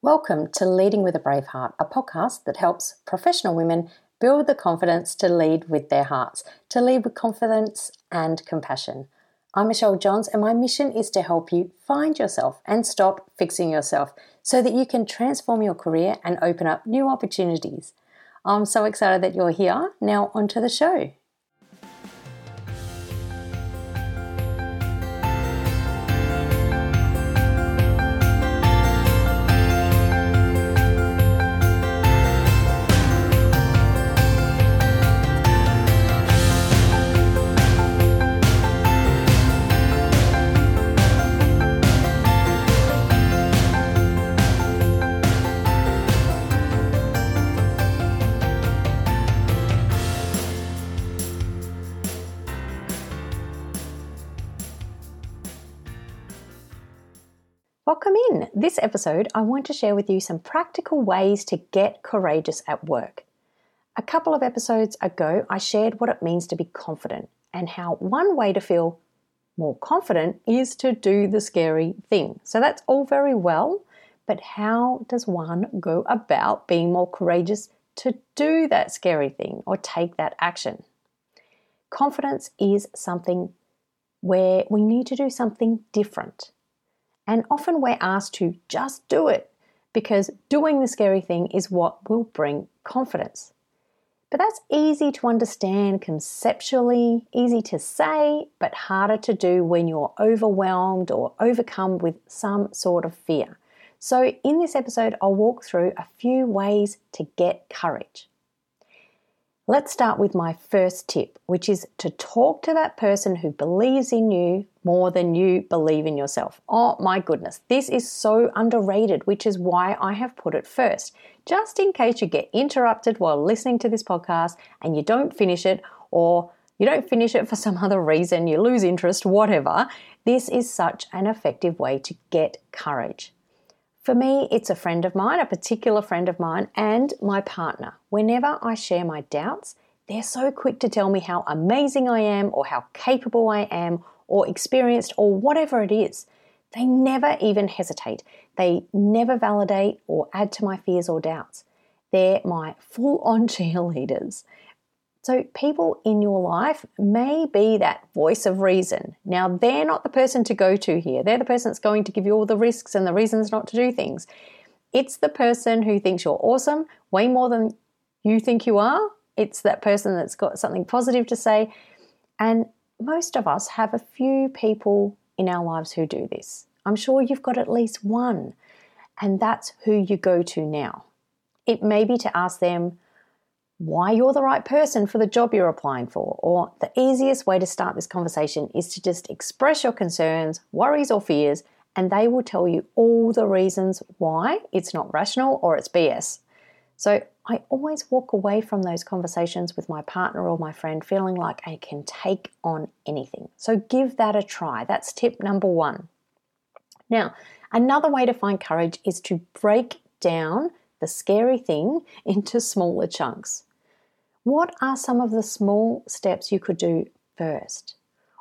Welcome to Leading with a Brave Heart, a podcast that helps professional women build the confidence to lead with their hearts, to lead with confidence and compassion. I'm Michelle Johns, and my mission is to help you find yourself and stop fixing yourself so that you can transform your career and open up new opportunities. I'm so excited that you're here. Now, onto the show. This episode, I want to share with you some practical ways to get courageous at work. A couple of episodes ago, I shared what it means to be confident and how one way to feel more confident is to do the scary thing. So that's all very well, but how does one go about being more courageous to do that scary thing or take that action? Confidence is something where we need to do something different and often we're asked to just do it because doing the scary thing is what will bring confidence. But that's easy to understand conceptually, easy to say, but harder to do when you're overwhelmed or overcome with some sort of fear. So, in this episode, I'll walk through a few ways to get courage. Let's start with my first tip, which is to talk to that person who believes in you more than you believe in yourself. Oh my goodness, this is so underrated, which is why I have put it first. Just in case you get interrupted while listening to this podcast and you don't finish it, or you don't finish it for some other reason, you lose interest, whatever, this is such an effective way to get courage. For me, it's a friend of mine, a particular friend of mine, and my partner. Whenever I share my doubts, they're so quick to tell me how amazing I am, or how capable I am, or experienced, or whatever it is. They never even hesitate. They never validate or add to my fears or doubts. They're my full on cheerleaders. So, people in your life may be that voice of reason. Now, they're not the person to go to here. They're the person that's going to give you all the risks and the reasons not to do things. It's the person who thinks you're awesome way more than you think you are. It's that person that's got something positive to say. And most of us have a few people in our lives who do this. I'm sure you've got at least one. And that's who you go to now. It may be to ask them, why you're the right person for the job you're applying for. Or the easiest way to start this conversation is to just express your concerns, worries, or fears, and they will tell you all the reasons why it's not rational or it's BS. So I always walk away from those conversations with my partner or my friend feeling like I can take on anything. So give that a try. That's tip number one. Now, another way to find courage is to break down the scary thing into smaller chunks. What are some of the small steps you could do first?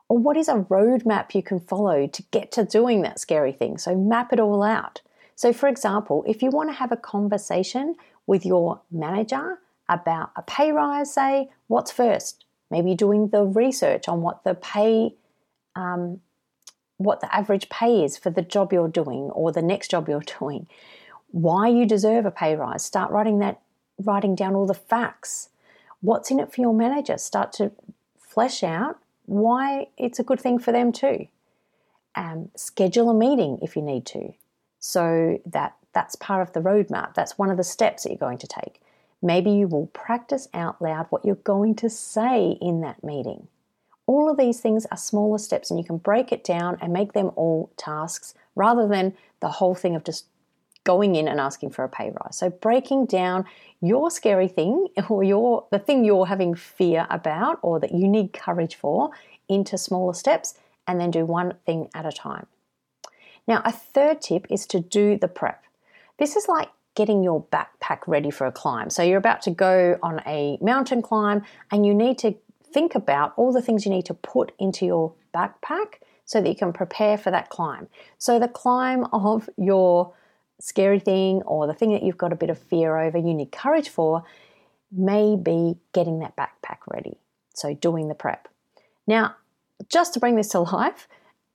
Or what is a roadmap you can follow to get to doing that scary thing? So map it all out. So, for example, if you want to have a conversation with your manager about a pay rise, say, what's first? Maybe doing the research on what the pay, um, what the average pay is for the job you're doing or the next job you're doing. Why you deserve a pay rise. Start writing that, writing down all the facts what's in it for your manager. Start to flesh out why it's a good thing for them too. Um, schedule a meeting if you need to. So that that's part of the roadmap. That's one of the steps that you're going to take. Maybe you will practice out loud what you're going to say in that meeting. All of these things are smaller steps, and you can break it down and make them all tasks rather than the whole thing of just going in and asking for a pay rise. So breaking down your scary thing or your the thing you're having fear about or that you need courage for into smaller steps and then do one thing at a time. Now, a third tip is to do the prep. This is like getting your backpack ready for a climb. So you're about to go on a mountain climb and you need to think about all the things you need to put into your backpack so that you can prepare for that climb. So the climb of your scary thing or the thing that you've got a bit of fear over, you need courage for, may be getting that backpack ready. So, doing the prep. Now, just to bring this to life,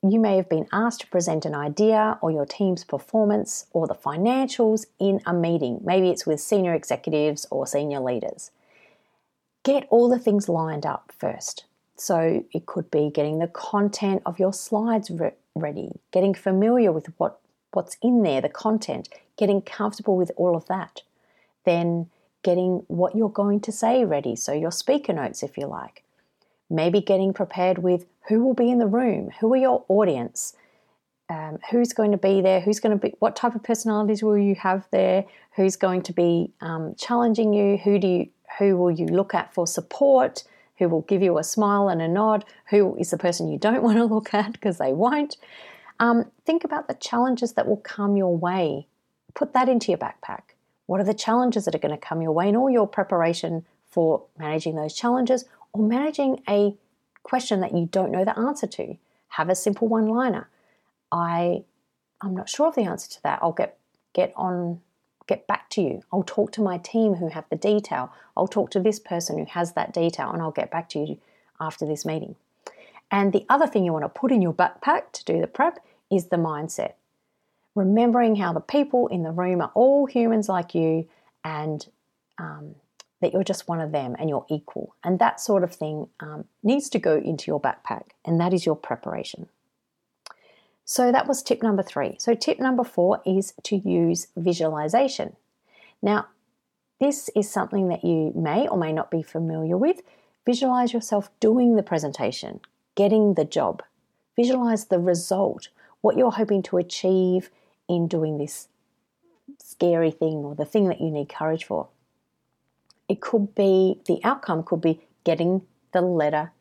you may have been asked to present an idea or your team's performance or the financials in a meeting. Maybe it's with senior executives or senior leaders. Get all the things lined up first. So it could be getting the content of your slides re- ready, getting familiar with what, what's in there, the content, getting comfortable with all of that. Then getting what you're going to say ready, so your speaker notes, if you like. Maybe getting prepared with who will be in the room, who are your audience, um, who's going to be there, who's going to be, what type of personalities will you have there, who's going to be um, challenging you, who do you, who will you look at for support, who will give you a smile and a nod, who is the person you don't want to look at because they won't. Um, think about the challenges that will come your way. Put that into your backpack. What are the challenges that are going to come your way in all your preparation for managing those challenges or managing a question that you don't know the answer to? Have a simple one liner. I I'm not sure of the answer to that. I'll get get on get back to you. I'll talk to my team who have the detail. I'll talk to this person who has that detail and I'll get back to you after this meeting. And the other thing you want to put in your backpack to do the prep is the mindset. Remembering how the people in the room are all humans like you and um, that you're just one of them and you're equal. And that sort of thing um, needs to go into your backpack, and that is your preparation. So that was tip number three. So, tip number four is to use visualization. Now, this is something that you may or may not be familiar with. Visualize yourself doing the presentation, getting the job. Visualize the result, what you're hoping to achieve in doing this scary thing or the thing that you need courage for. It could be the outcome could be getting the letter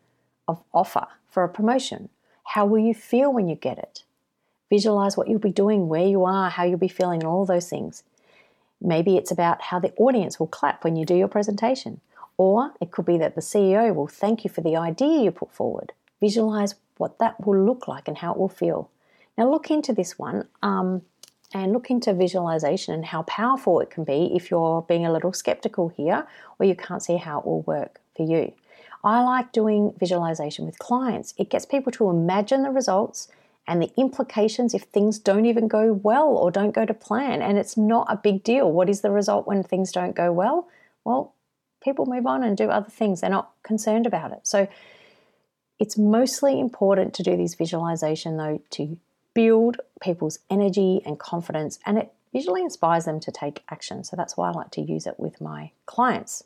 of offer for a promotion. How will you feel when you get it? Visualize what you'll be doing, where you are, how you'll be feeling, and all those things. Maybe it's about how the audience will clap when you do your presentation. Or it could be that the CEO will thank you for the idea you put forward. Visualize what that will look like and how it will feel. Now, look into this one um, and look into visualization and how powerful it can be if you're being a little skeptical here or you can't see how it will work for you. I like doing visualization with clients. It gets people to imagine the results and the implications if things don't even go well or don't go to plan. And it's not a big deal. What is the result when things don't go well? Well, people move on and do other things. They're not concerned about it. So it's mostly important to do this visualization, though, to build people's energy and confidence, and it usually inspires them to take action. So that's why I like to use it with my clients.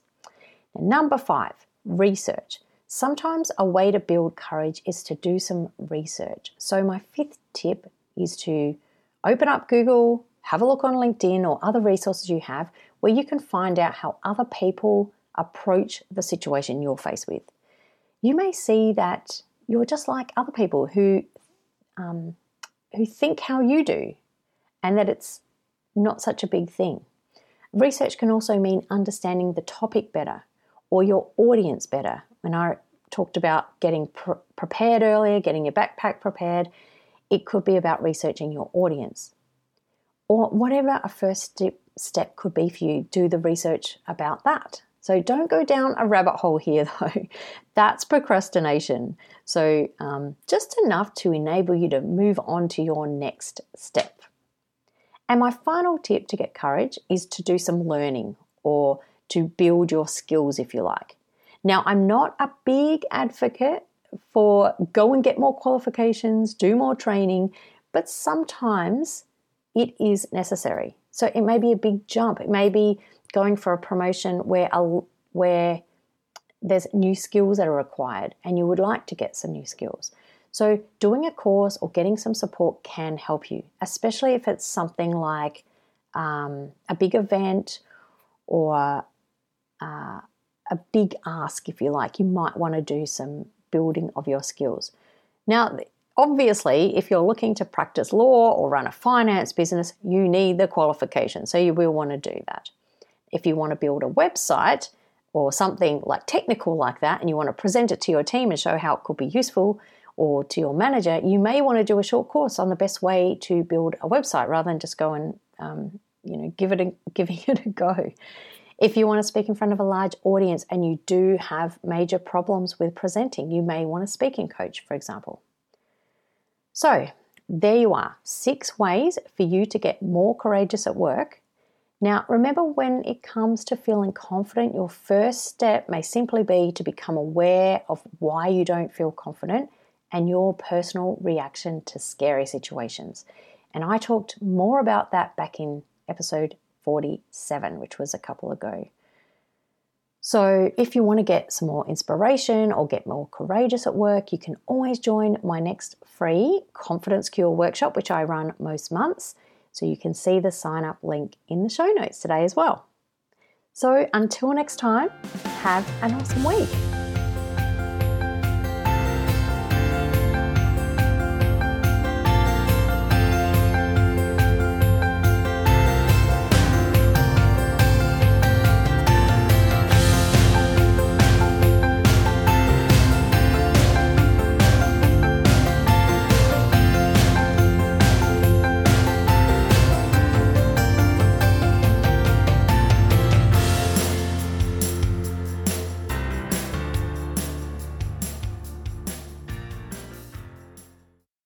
Now, number five, research. Sometimes a way to build courage is to do some research. So, my fifth tip is to open up Google, have a look on LinkedIn or other resources you have where you can find out how other people approach the situation you're faced with. You may see that you're just like other people who, um, who think how you do and that it's not such a big thing. Research can also mean understanding the topic better or your audience better. When I talked about getting pr- prepared earlier, getting your backpack prepared, it could be about researching your audience. Or whatever a first step, step could be for you, do the research about that. So don't go down a rabbit hole here, though. That's procrastination. So um, just enough to enable you to move on to your next step. And my final tip to get courage is to do some learning or to build your skills, if you like. Now, I'm not a big advocate for go and get more qualifications, do more training, but sometimes it is necessary. So it may be a big jump. It may be going for a promotion where a, where there's new skills that are required and you would like to get some new skills. So doing a course or getting some support can help you, especially if it's something like um, a big event or uh, a big ask, if you like. You might want to do some building of your skills. Now, obviously, if you're looking to practice law or run a finance business, you need the qualification. So you will want to do that. If you want to build a website or something like technical like that, and you want to present it to your team and show how it could be useful, or to your manager, you may want to do a short course on the best way to build a website rather than just go and um, you know, give it a, giving it a go. If you want to speak in front of a large audience and you do have major problems with presenting, you may want a speaking coach, for example. So, there you are six ways for you to get more courageous at work. Now, remember when it comes to feeling confident, your first step may simply be to become aware of why you don't feel confident and your personal reaction to scary situations. And I talked more about that back in episode 47, which was a couple ago. So, if you want to get some more inspiration or get more courageous at work, you can always join my next free Confidence Cure workshop, which I run most months. So, you can see the sign up link in the show notes today as well. So, until next time, have an awesome week.